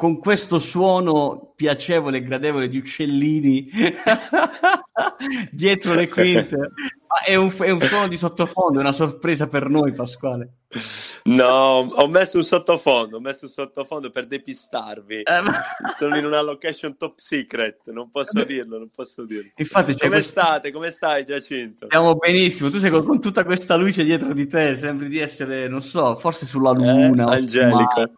con questo suono piacevole e gradevole di uccellini dietro le quinte. È un, è un suono di sottofondo, è una sorpresa per noi, Pasquale. No, ho messo un sottofondo, ho messo un sottofondo per depistarvi. Eh, ma... Sono in una location top secret, non posso dirlo, non posso dirlo. Infatti, come questo... state? Come stai Giacinto? Stiamo benissimo, tu sei con, con, tutta questa luce dietro di te, sembri di essere, non so, forse sulla luna. Eh, angelico.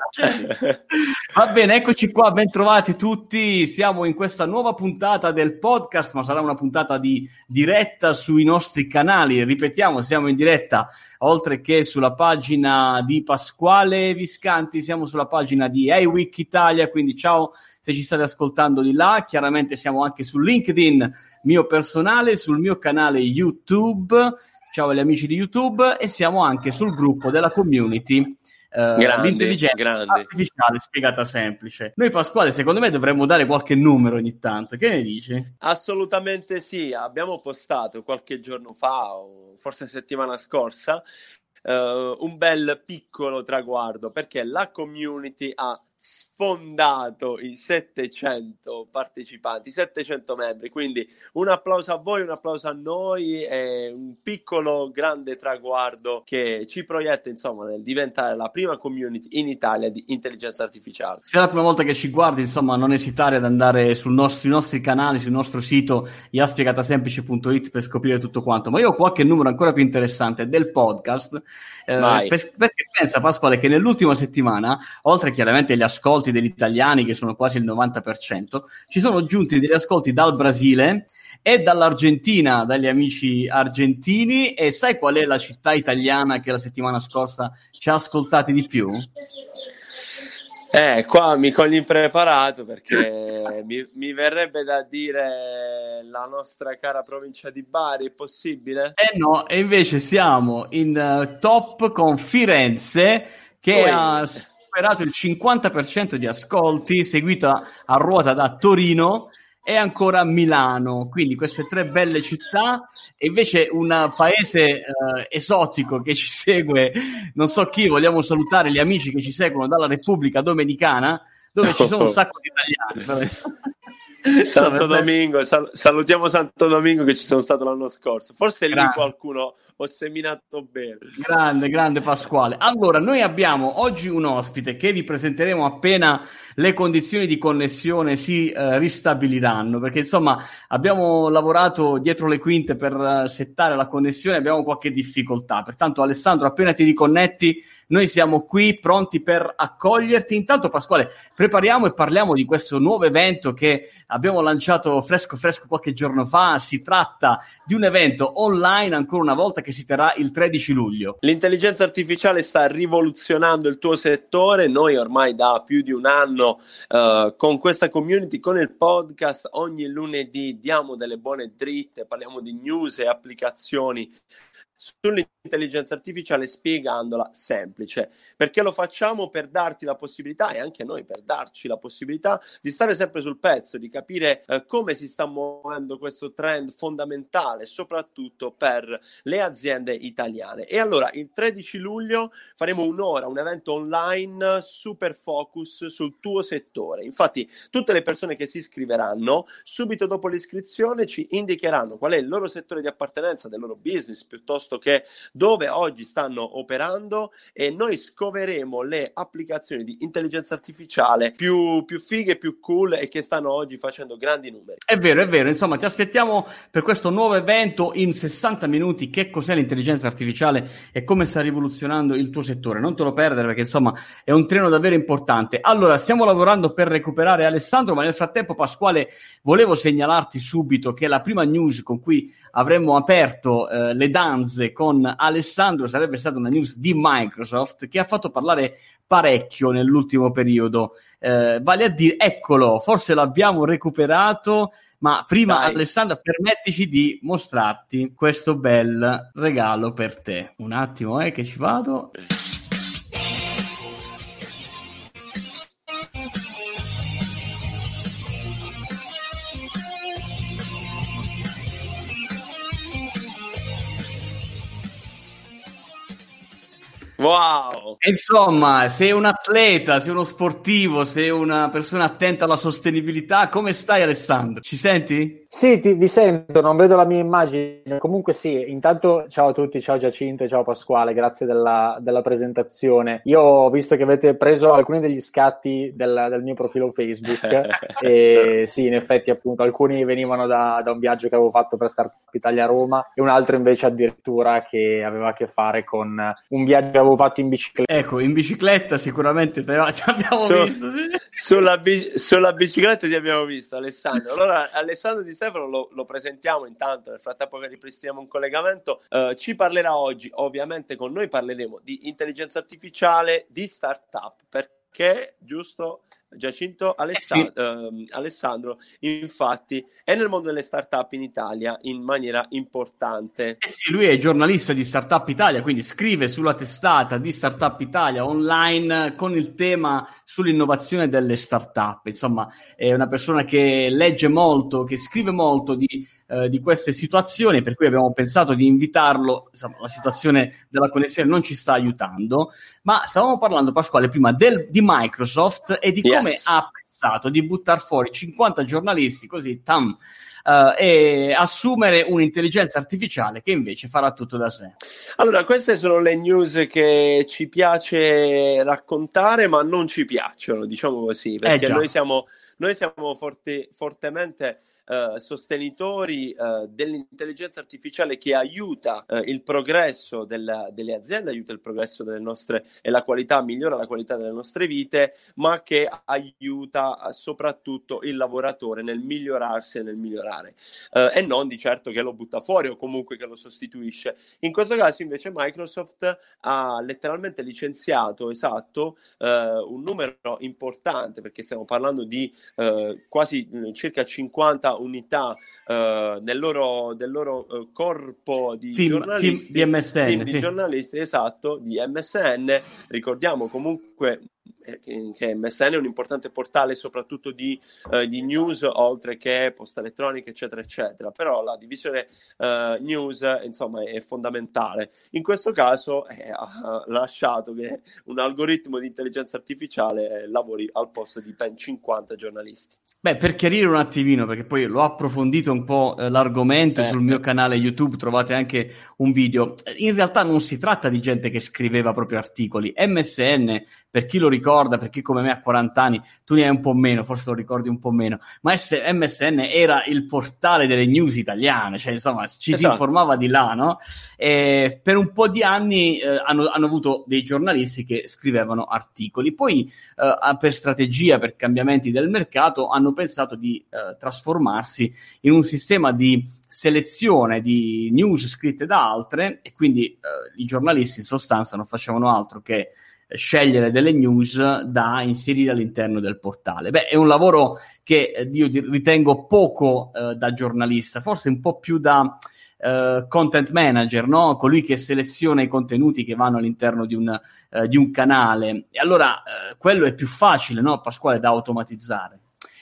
Va bene, eccoci qua, ben trovati tutti. Siamo in questa nuova puntata del podcast, ma sarà una puntata di diretta sui nostri canali. Ripetiamo, siamo in diretta oltre che sulla pagina di Pasquale Viscanti, siamo sulla pagina di iWeek Italia, quindi ciao se ci state ascoltando di là, chiaramente siamo anche su LinkedIn mio personale, sul mio canale YouTube, ciao agli amici di YouTube e siamo anche sul gruppo della community Uh, grande, l'intelligenza grande. artificiale spiegata semplice. Noi, Pasquale, secondo me dovremmo dare qualche numero ogni tanto. Che ne dici? Assolutamente sì. Abbiamo postato qualche giorno fa, o forse settimana scorsa, uh, un bel piccolo traguardo perché la community ha sfondato i 700 partecipanti, 700 membri. Quindi un applauso a voi, un applauso a noi e un piccolo grande traguardo che ci proietta insomma nel diventare la prima community in Italia di intelligenza artificiale. Se è la prima volta che ci guardi, insomma, non esitare ad andare nostro, sui nostri canali, sul nostro sito iaspiegatasemplice.it per scoprire tutto quanto. Ma io ho qualche numero ancora più interessante del podcast eh, per, perché pensa Pasquale che nell'ultima settimana, oltre chiaramente agli ascolti degli italiani, che sono quasi il 90%, ci sono giunti degli ascolti dal Brasile e dall'Argentina, dagli amici argentini. E sai qual è la città italiana che la settimana scorsa ci ha ascoltati di più? Eh, qua mi cogli impreparato perché mi, mi, verrebbe da dire la nostra cara provincia di Bari, è possibile? Eh no, e invece siamo in uh, top con Firenze che Poi... ha superato il 50% di ascolti, seguita a ruota da Torino e ancora Milano. Quindi queste tre belle città e invece un paese eh, esotico che ci segue, non so chi, vogliamo salutare gli amici che ci seguono dalla Repubblica Dominicana, dove ci sono un sacco di italiani. Santo Domingo, sal- salutiamo Santo Domingo che ci sono stato l'anno scorso. Forse lì qualcuno ho seminato bene. Grande, grande Pasquale. Allora, noi abbiamo oggi un ospite che vi presenteremo appena le condizioni di connessione si eh, ristabiliranno, perché insomma abbiamo lavorato dietro le quinte per uh, settare la connessione, abbiamo qualche difficoltà. Pertanto Alessandro, appena ti riconnetti, noi siamo qui pronti per accoglierti. Intanto Pasquale, prepariamo e parliamo di questo nuovo evento che abbiamo lanciato fresco fresco qualche giorno fa. Si tratta di un evento online ancora una volta che si terrà il 13 luglio. L'intelligenza artificiale sta rivoluzionando il tuo settore. Noi ormai da più di un anno uh, con questa community, con il podcast, ogni lunedì diamo delle buone dritte, parliamo di news e applicazioni sull'intelligenza artificiale spiegandola semplice. Perché lo facciamo per darti la possibilità e anche noi per darci la possibilità di stare sempre sul pezzo, di capire eh, come si sta muovendo questo trend fondamentale, soprattutto per le aziende italiane. E allora il 13 luglio faremo un'ora, un evento online super focus sul tuo settore. Infatti, tutte le persone che si iscriveranno subito dopo l'iscrizione ci indicheranno qual è il loro settore di appartenenza del loro business piuttosto piuttosto che dove oggi stanno operando e noi scoveremo le applicazioni di intelligenza artificiale più, più fighe, più cool e che stanno oggi facendo grandi numeri. È vero, è vero, insomma ti aspettiamo per questo nuovo evento in 60 minuti che cos'è l'intelligenza artificiale e come sta rivoluzionando il tuo settore. Non te lo perdere perché insomma è un treno davvero importante. Allora, stiamo lavorando per recuperare Alessandro, ma nel frattempo Pasquale volevo segnalarti subito che la prima news con cui avremmo aperto eh, le danze news con Alessandro sarebbe stata una news di Microsoft che ha fatto parlare parecchio nell'ultimo periodo. Eh, vale a dire, eccolo, forse l'abbiamo recuperato, ma prima Dai. Alessandro permettici di mostrarti questo bel regalo per te. Un attimo, eh, che ci vado. Wow! Insomma, sei un atleta, sei uno sportivo, sei una persona attenta alla sostenibilità. Come stai Alessandro? Ci senti? Sì, ti, vi sento, non vedo la mia immagine. Comunque sì, intanto ciao a tutti, ciao Giacinto e ciao Pasquale, grazie della, della, presentazione. Io ho visto che avete preso alcuni degli scatti del, del mio profilo Facebook e sì, in effetti appunto alcuni venivano da, da un viaggio che avevo fatto per Startup Italia Roma e un altro invece addirittura che aveva a che fare con un viaggio che avevo fatto in bicicletta. Ecco, in bicicletta sicuramente ti abbiamo Su, visto. Sì. Sulla, bi- sulla, bicicletta ti abbiamo visto, Alessandro. Allora, Alessandro Di Stefano lo, lo presentiamo intanto, nel frattempo che ripristiniamo un collegamento. Uh, ci parlerà oggi, ovviamente con noi parleremo di intelligenza artificiale, di startup, perché, giusto? Giacinto Alessandro, eh sì. uh, Alessandro, infatti, è nel mondo delle startup in Italia in maniera importante. Eh sì, lui è giornalista di Startup Italia, quindi scrive sulla testata di Startup Italia online con il tema sull'innovazione delle startup. Insomma, è una persona che legge molto, che scrive molto di eh, di queste situazioni, per cui abbiamo pensato di invitarlo. Insomma, la situazione della connessione non ci sta aiutando, ma stavamo parlando, Pasquale, prima del, di Microsoft e di yes. Come ha pensato di buttare fuori 50 giornalisti così, tam, Uh, e assumere un'intelligenza artificiale che invece farà tutto da sé. Allora, queste sono le news che ci piace raccontare, ma non ci piacciono, diciamo così, perché eh noi siamo, noi siamo forte, fortemente eh, sostenitori eh, dell'intelligenza artificiale che aiuta eh, il progresso della, delle aziende, aiuta il progresso delle nostre e la qualità, migliora la qualità delle nostre vite, ma che aiuta eh, soprattutto il lavoratore nel migliorarsi e nel migliorare eh, e non di certo che lo butta fuori o comunque che lo sostituisce. In questo caso invece Microsoft ha letteralmente licenziato esatto un numero importante perché stiamo parlando di quasi circa 50 unità uh, del loro, del loro uh, corpo di team, giornalisti, team di MSN, team sì. di giornalisti, esatto, di MSN. Ricordiamo comunque eh, che MSN è un importante portale soprattutto di, uh, di, news oltre che posta elettronica eccetera eccetera però la divisione uh, news insomma è fondamentale in questo caso eh, ha lasciato che un algoritmo di intelligenza artificiale lavori al posto di ben 50 giornalisti Beh, per chiarire un attimino, perché poi l'ho approfondito un po' eh, l'argomento eh. sul mio canale YouTube, trovate anche un video. In realtà non si tratta di gente che scriveva proprio articoli. MSN per chi lo ricorda, per chi come me ha 40 anni, tu ne hai un po' meno, forse lo ricordi un po' meno, ma MSN era il portale delle news italiane, cioè insomma ci esatto. si informava di là, no? E per un po' di anni eh, hanno, hanno, avuto dei giornalisti che scrivevano articoli, poi eh, per strategia, per cambiamenti del mercato, hanno pensato di eh, trasformarsi in un sistema di selezione di news scritte da altre e quindi eh, i giornalisti in sostanza non facevano altro che scegliere delle news da inserire all'interno del portale. Beh, è un lavoro che eh, io ritengo poco eh, da giornalista, forse un po' più da eh, content manager, no? colui che seleziona i contenuti che vanno all'interno di un, eh, di un canale. E allora eh, quello è più facile, no, Pasquale, da automatizzare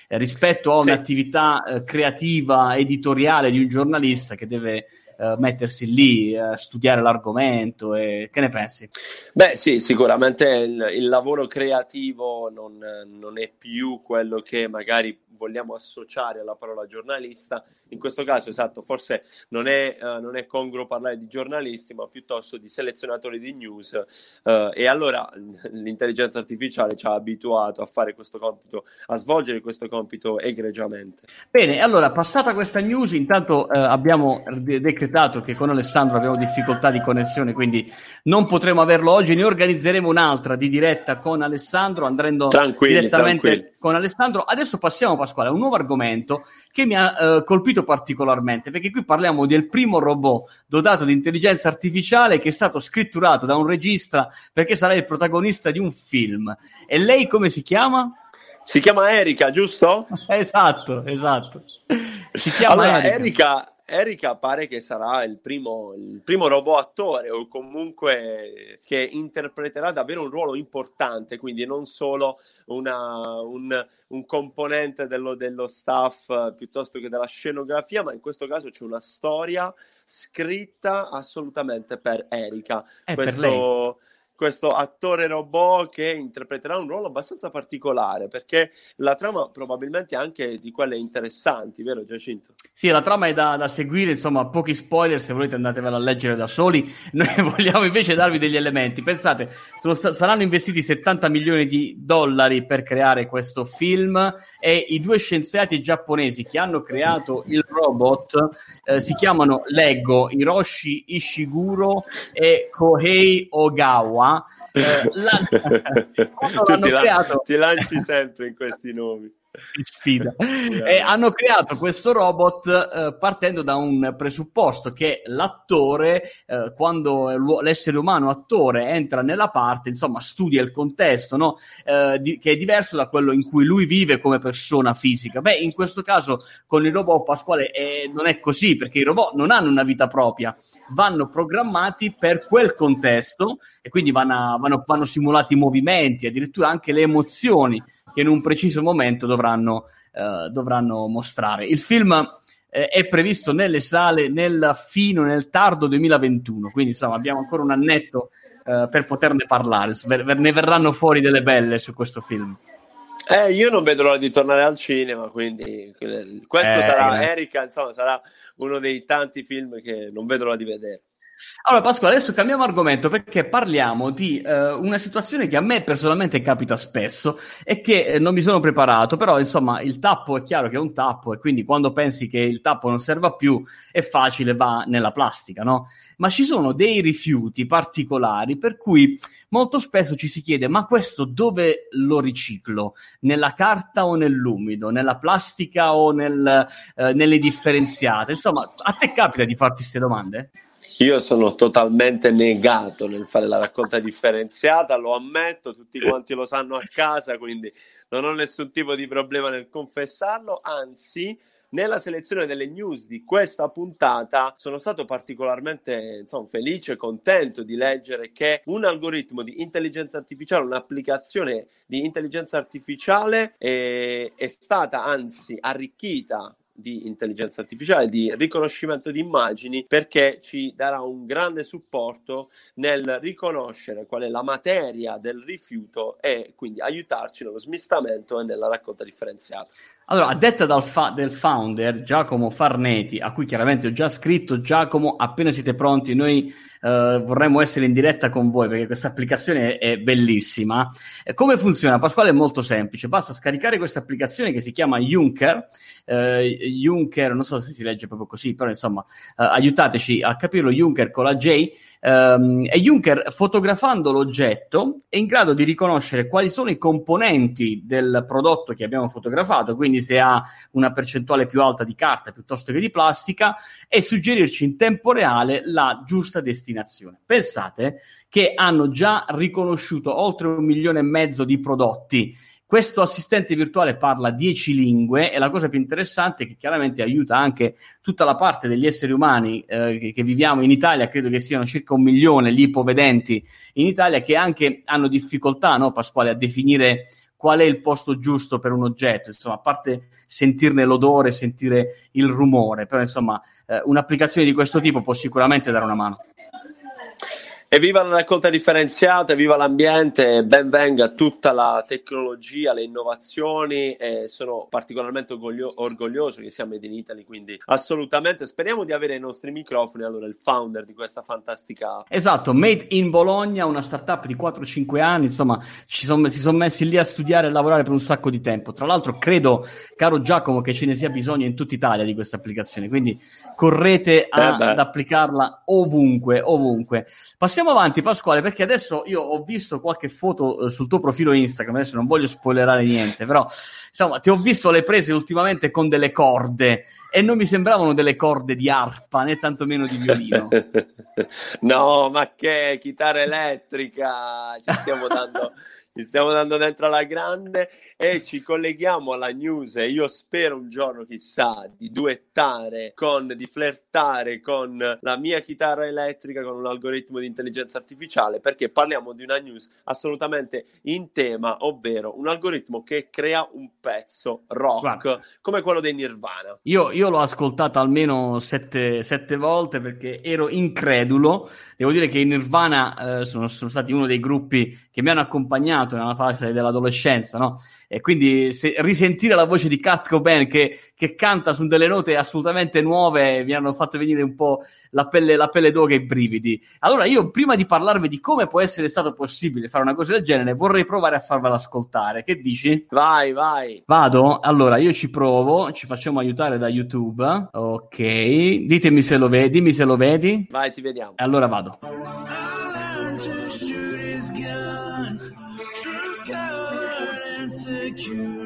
eh, rispetto a un'attività creativa, editoriale di un giornalista che deve uh, mettersi lì uh, studiare l'argomento e che ne pensi? Beh sì, sicuramente il, il lavoro creativo non, non, è più quello che magari vogliamo associare alla parola giornalista, in questo caso esatto, forse non è, uh, non è congruo parlare di giornalisti, ma piuttosto di selezionatori di news uh, e allora l'intelligenza artificiale ci ha abituato a fare questo compito, a svolgere questo compito egregiamente. Bene, allora passata questa news, intanto uh, abbiamo decretato che con Alessandro abbiamo difficoltà di connessione, quindi non potremo averlo oggi, ne organizzeremo un'altra di diretta con Alessandro, andremo direttamente tranquilli. Con Alessandro. Adesso passiamo, Pasquale, a un nuovo argomento che mi ha colpito colpito particolarmente perché qui parliamo del primo robot dotato di intelligenza artificiale che è stato scritturato da un regista perché sarà il protagonista di un film. E lei come si chiama? Si chiama Erika, giusto? esatto, esatto. Si chiama allora, Erika. Erika Erika pare che sarà il primo, il primo, robot attore o comunque che interpreterà davvero un ruolo importante, quindi non solo una, un, un, componente dello, dello, staff piuttosto che della scenografia, ma in questo caso c'è una storia scritta assolutamente per Erika. È questo, per questo attore robot che interpreterà un ruolo abbastanza particolare perché la trama probabilmente è anche di quelle interessanti, vero Giacinto? Sì, la trama è da, da seguire, insomma, pochi spoiler, se volete andatevela a leggere da soli. Noi vogliamo invece darvi degli elementi. Pensate, sono, saranno investiti 70 milioni di dollari per creare questo film e i due scienziati giapponesi che hanno creato il robot eh, si chiamano Lego, Hiroshi Ishiguro e Kohei Ogawa eh, tu ti, creato... ti lanci sempre in questi nomi sfida. e hanno creato questo robot eh, partendo da un presupposto che l'attore, eh, quando l'essere umano attore entra nella parte, insomma, studia il contesto, no? eh, di, che è diverso da quello in cui lui vive come persona fisica. Beh, in questo caso con il robot Pasquale non è così, perché i robot non hanno una vita propria, vanno programmati per quel contesto e quindi vanno, vanno, vanno simulati i movimenti, addirittura anche le emozioni che in un preciso momento dovranno, uh, dovranno mostrare. Il film eh, è previsto nelle sale nel fino, nel tardo 2021, quindi insomma abbiamo ancora un annetto uh, per poterne parlare, ne verranno fuori delle belle su questo film. Eh, io non vedo l'ora di tornare al cinema, quindi questo eh, sarà, eh. Erika, insomma, sarà uno dei tanti film che non vedo l'ora di vedere. Allora, Pasquale, adesso cambiamo argomento perché parliamo di uh, una situazione che a me personalmente capita spesso e che eh, non mi sono preparato, però insomma il tappo è chiaro che è un tappo e quindi quando pensi che il tappo non serva più è facile, va nella plastica, no? Ma ci sono dei rifiuti particolari per cui molto spesso ci si chiede ma questo dove lo riciclo? Nella carta o nell'umido? Nella plastica o nel, uh, nelle differenziate? Insomma, a te capita di farti queste domande? Io sono totalmente negato nel fare la raccolta differenziata, lo ammetto, tutti quanti lo sanno a casa, quindi non ho nessun tipo di problema nel confessarlo, anzi nella selezione delle news di questa puntata sono stato particolarmente insomma, felice e contento di leggere che un algoritmo di intelligenza artificiale, un'applicazione di intelligenza artificiale è, è stata anzi arricchita di intelligenza artificiale, di riconoscimento di immagini, perché ci darà un grande supporto nel riconoscere qual è la materia del rifiuto e quindi aiutarci nello smistamento e nella raccolta differenziata. Allora, a detta fa- del founder Giacomo Farneti, a cui chiaramente ho già scritto, Giacomo, appena siete pronti, noi eh, vorremmo essere in diretta con voi perché questa applicazione è, bellissima. E come funziona? Pasquale è molto semplice, basta scaricare questa applicazione che si chiama Junker, eh, Junker, non so se si legge proprio così, però insomma, eh, aiutateci a capirlo, Junker con la J, Um, e Juncker, fotografando l'oggetto, è in grado di riconoscere quali sono i componenti del prodotto che abbiamo fotografato, quindi se ha una percentuale più alta di carta piuttosto che di plastica, e suggerirci in tempo reale la giusta destinazione. Pensate che hanno già riconosciuto oltre un milione e mezzo di prodotti questo assistente virtuale parla 10 lingue e la cosa più interessante è che chiaramente aiuta anche tutta la parte degli esseri umani eh, che, che, viviamo in Italia, credo che siano circa un milione gli ipovedenti in Italia, che anche hanno difficoltà, no, Pasquale, a definire qual è il posto giusto per un oggetto, insomma, a parte sentirne l'odore, sentire il rumore, però insomma, eh, un'applicazione di questo tipo può sicuramente dare una mano. Evviva la raccolta differenziata, viva l'ambiente, ben venga tutta la tecnologia, le innovazioni e sono particolarmente orgoglio- orgoglioso che sia Made in Italy, quindi assolutamente speriamo di avere ai nostri microfoni allora il founder di questa fantastica... Esatto, Made in Bologna, una startup di 4-5 anni, insomma son, si sono messi lì a studiare e lavorare per un sacco di tempo. Tra l'altro credo, caro Giacomo, che ce ne sia bisogno in tutta Italia di questa applicazione, quindi correte a, eh ad applicarla ovunque, ovunque. Passiamo passiamo avanti, Pasquale, perché adesso io ho visto qualche foto eh, sul tuo profilo Instagram. Adesso non voglio spoilerare niente, però insomma, ti ho visto le prese ultimamente con delle corde e non mi sembravano delle corde di arpa né tantomeno di violino. no, ma che chitarra elettrica! Ci stiamo dando ci stiamo dando dentro alla grande e ci colleghiamo alla news e io spero un giorno, chissà, di duettare con, di flirtare con la mia chitarra elettrica con un algoritmo di intelligenza artificiale perché parliamo di una news assolutamente in tema, ovvero un algoritmo che crea un pezzo rock Guarda, come quello dei Nirvana. Io, io l'ho ascoltata almeno sette, sette, volte perché ero incredulo. Devo dire che i Nirvana eh, sono, sono stati uno dei gruppi che mi hanno accompagnato nella fase dell'adolescenza, no? E quindi se, risentire la voce di Kat Cobain che, che, canta su delle note assolutamente nuove mi hanno fatto venire un po' la pelle, la pelle d'oca e i brividi. Allora io prima di parlarvi di come può essere stato possibile fare una cosa del genere vorrei provare a farvela ascoltare. Che dici? Vai, vai. Vado? Allora io ci provo, ci facciamo aiutare da YouTube. Ok, ditemi se lo vedi, dimmi se lo vedi. Vai, ti vediamo. Allora vado. you.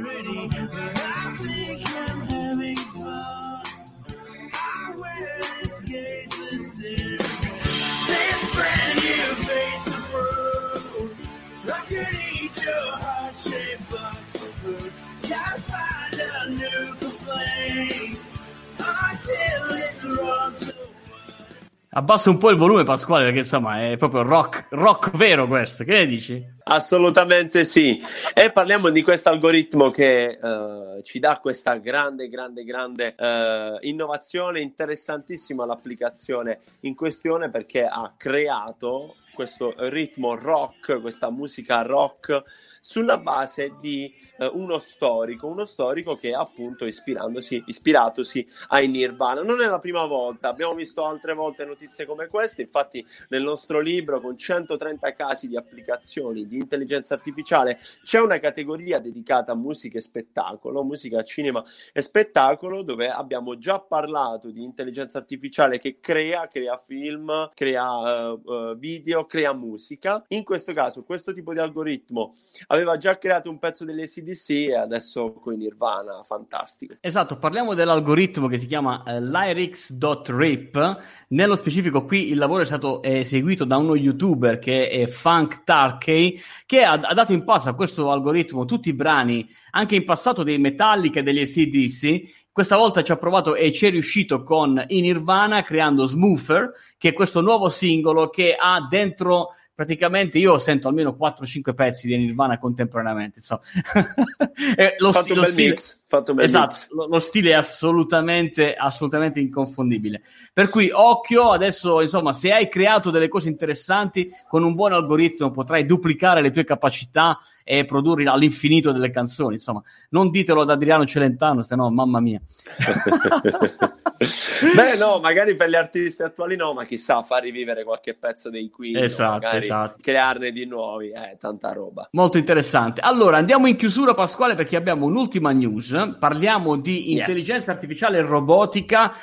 Abbassa un po' il volume, Pasquale, perché insomma è proprio rock, rock vero questo. Che ne dici? Assolutamente sì. E parliamo di questo algoritmo che uh, ci dà questa grande, grande, grande uh, innovazione, interessantissima l'applicazione in questione perché ha creato questo ritmo rock, questa musica rock sulla base di eh, uno storico, uno storico che appunto ispirandosi, ispiratosi ai Nirvana. Non è la prima volta, abbiamo visto altre volte notizie come queste, infatti nel nostro libro con 130 casi di applicazioni di intelligenza artificiale c'è una categoria dedicata a musica e spettacolo, musica, cinema e spettacolo, dove abbiamo già parlato di intelligenza artificiale che crea, crea film, crea uh, video, crea musica. In questo caso questo tipo di algoritmo aveva già creato un pezzo delle ACDC e adesso con Nirvana, fantastico. Esatto, parliamo dell'algoritmo che si chiama uh, lyrics.rip. Nello specifico qui il lavoro è stato eseguito da uno youtuber che è Funk Tarkey, che ha, ha dato in passo a questo algoritmo tutti i brani, anche in passato dei Metallica e degli ACDC, questa volta ci ha provato e ci è riuscito con In Nirvana creando Smoother, che è questo nuovo singolo che ha dentro praticamente io sento almeno 4-5 pezzi di Nirvana contemporaneamente. So. lo, fatto st- lo stile, fatto esatto, lo, lo, stile è assolutamente, assolutamente inconfondibile. Per cui occhio, adesso insomma, se hai creato delle cose interessanti con un buon algoritmo potrai duplicare le tue capacità e produrre all'infinito delle canzoni. Insomma, non ditelo ad Adriano Celentano, se no, mamma mia. Beh, no, magari per gli artisti attuali no, ma chissà, far rivivere qualche pezzo dei Queen, esatto, esatto. crearne di nuovi, eh, tanta roba. Molto interessante. Allora, andiamo in chiusura, Pasquale, perché abbiamo un'ultima news. Parliamo di intelligenza yes. artificiale e robotica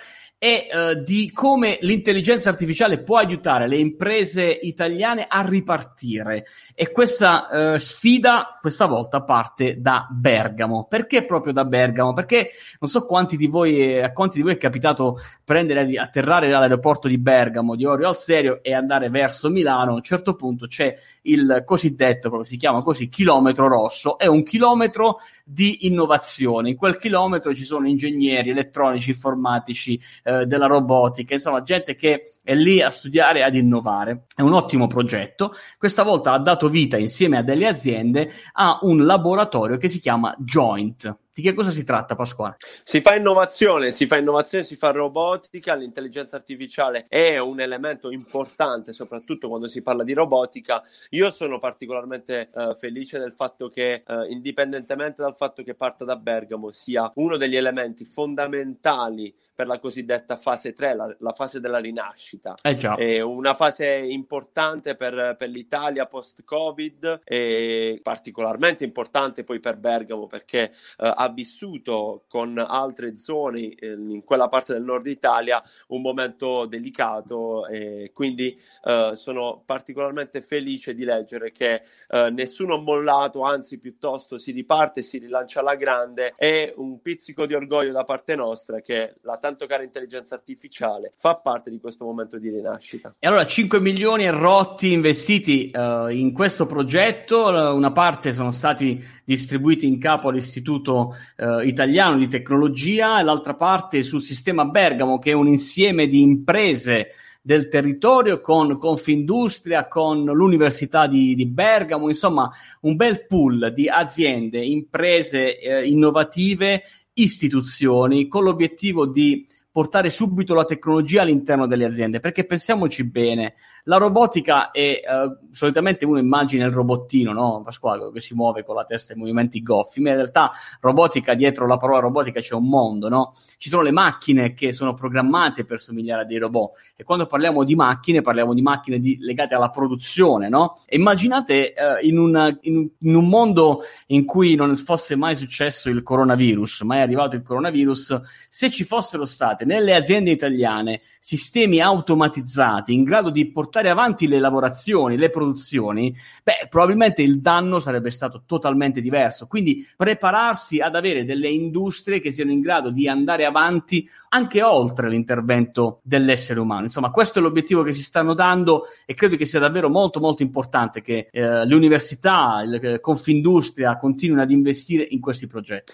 e uh, di come l'intelligenza artificiale può aiutare le imprese italiane a ripartire. E questa uh, sfida questa volta parte da Bergamo. Perché proprio da Bergamo? Perché non so quanti di voi, a quanti di voi è capitato prendere, atterrare all'aeroporto di Bergamo di Orio al Serio e andare verso Milano. A un certo punto c'è il cosiddetto, proprio si chiama così, chilometro rosso. È un chilometro di innovazione. In quel chilometro ci sono ingegneri elettronici, informatici, eh, della robotica, insomma, gente che è lì a studiare e ad innovare. È un ottimo progetto. Questa volta ha dato vita insieme a delle aziende a un laboratorio che si chiama Joint. Di che cosa si tratta, Pasquale? Si fa innovazione, si fa innovazione, si fa robotica, l'intelligenza artificiale è un elemento importante, soprattutto quando si parla di robotica. Io sono particolarmente uh, felice del fatto che, uh, indipendentemente dal fatto che parta da Bergamo, sia uno degli elementi fondamentali per la cosiddetta fase 3, la, la fase della rinascita. Eh già. È una fase importante per, per l'Italia post-Covid e particolarmente importante poi per Bergamo perché uh, ha vissuto con altre zone eh, in quella parte del nord Italia un momento delicato e quindi eh, sono particolarmente felice di leggere che eh, nessuno ha mollato, anzi piuttosto si riparte, si rilancia alla grande e un pizzico di orgoglio da parte nostra che la tanto cara intelligenza artificiale fa parte di questo momento di rinascita. E allora 5 milioni e rotti investiti uh, in questo progetto, una parte sono stati distribuiti in capo all'Istituto uh, Italiano di Tecnologia e l'altra parte sul sistema Bergamo che è un insieme di imprese del territorio con Confindustria, con l'Università di, di, Bergamo, insomma un bel pool di aziende, imprese eh, innovative, istituzioni con l'obiettivo di portare subito la tecnologia all'interno delle aziende, perché pensiamoci bene, la robotica è uh, solitamente uno immagina il robottino, no? Pasquale, che si muove con la testa e movimenti goffi, ma in realtà robotica dietro la parola robotica c'è un mondo, no? Ci sono le macchine che sono programmate per somigliare a dei robot e quando parliamo di macchine parliamo di macchine di, legate alla produzione, no? E immaginate uh, in, una, in, in un mondo in cui non fosse mai successo il coronavirus, mai arrivato il coronavirus, se ci fossero state nelle aziende italiane sistemi automatizzati in grado di portare avanti le lavorazioni, le produzioni, beh, probabilmente il danno sarebbe stato totalmente diverso. Quindi prepararsi ad avere delle industrie che siano in grado di andare avanti anche oltre l'intervento dell'essere umano. Insomma, questo è l'obiettivo che si stanno dando e credo che sia davvero molto molto importante che eh, le università, il Confindustria continuino ad investire in questi progetti.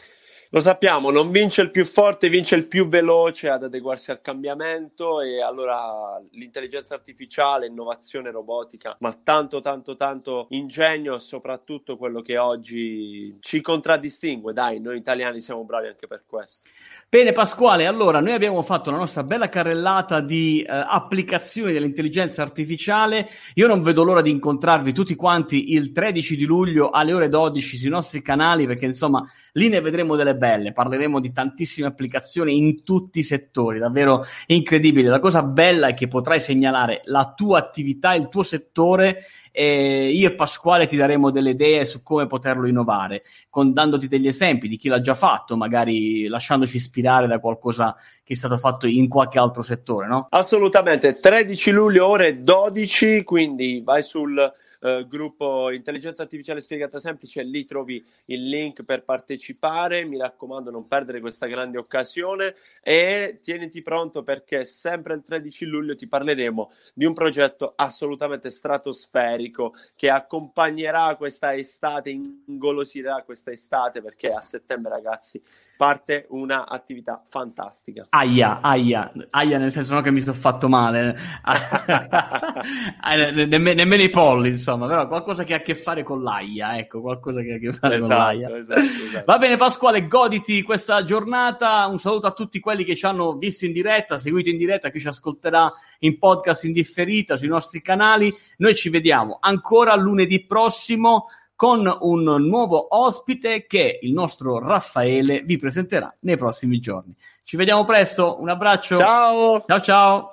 Lo sappiamo, non vince il più forte, vince il più veloce ad adeguarsi al cambiamento e allora l'intelligenza artificiale, innovazione robotica, ma tanto tanto tanto ingegno soprattutto quello che oggi ci contraddistingue. Dai, noi italiani siamo bravi anche per questo. Bene Pasquale, allora noi abbiamo fatto la nostra bella carrellata di eh, applicazioni dell'intelligenza artificiale. Io non vedo l'ora di incontrarvi tutti quanti il 13 di luglio alle ore 12 sui nostri canali perché insomma lì ne vedremo delle belle, parleremo di tantissime applicazioni in tutti i settori, davvero incredibile. La cosa bella è che potrai segnalare la tua attività, il tuo settore e io e Pasquale ti daremo delle idee su come poterlo innovare, con, dandoti degli esempi di chi l'ha già fatto, magari lasciandoci ispirare da qualcosa che è stato fatto in qualche altro settore, no? Assolutamente, 13 luglio ore 12, quindi vai sul eh, gruppo Intelligenza Artificiale Spiegata Semplice, lì trovi il link per partecipare, mi raccomando non perdere questa grande occasione. E tieniti pronto perché sempre il 13 luglio ti parleremo di un progetto assolutamente stratosferico che accompagnerà questa estate, ingolosirà questa estate perché a settembre ragazzi parte un'attività fantastica. Aia, aia, aia nel senso non che mi sto fatto male, nemmeno, nemmeno i polli insomma, però qualcosa che ha a che fare con l'aia, ecco, qualcosa che ha a che fare esatto, con l'aia. Esatto, esatto. Va bene Pasquale, goditi questa giornata, un saluto a tutti quelli che ci hanno visto in diretta, seguito in diretta, chi ci ascolterà in podcast in differita sui nostri canali, noi ci vediamo ancora lunedì prossimo con un nuovo ospite che il nostro Raffaele vi presenterà nei prossimi giorni. Ci vediamo presto, un abbraccio. Ciao. Ciao ciao.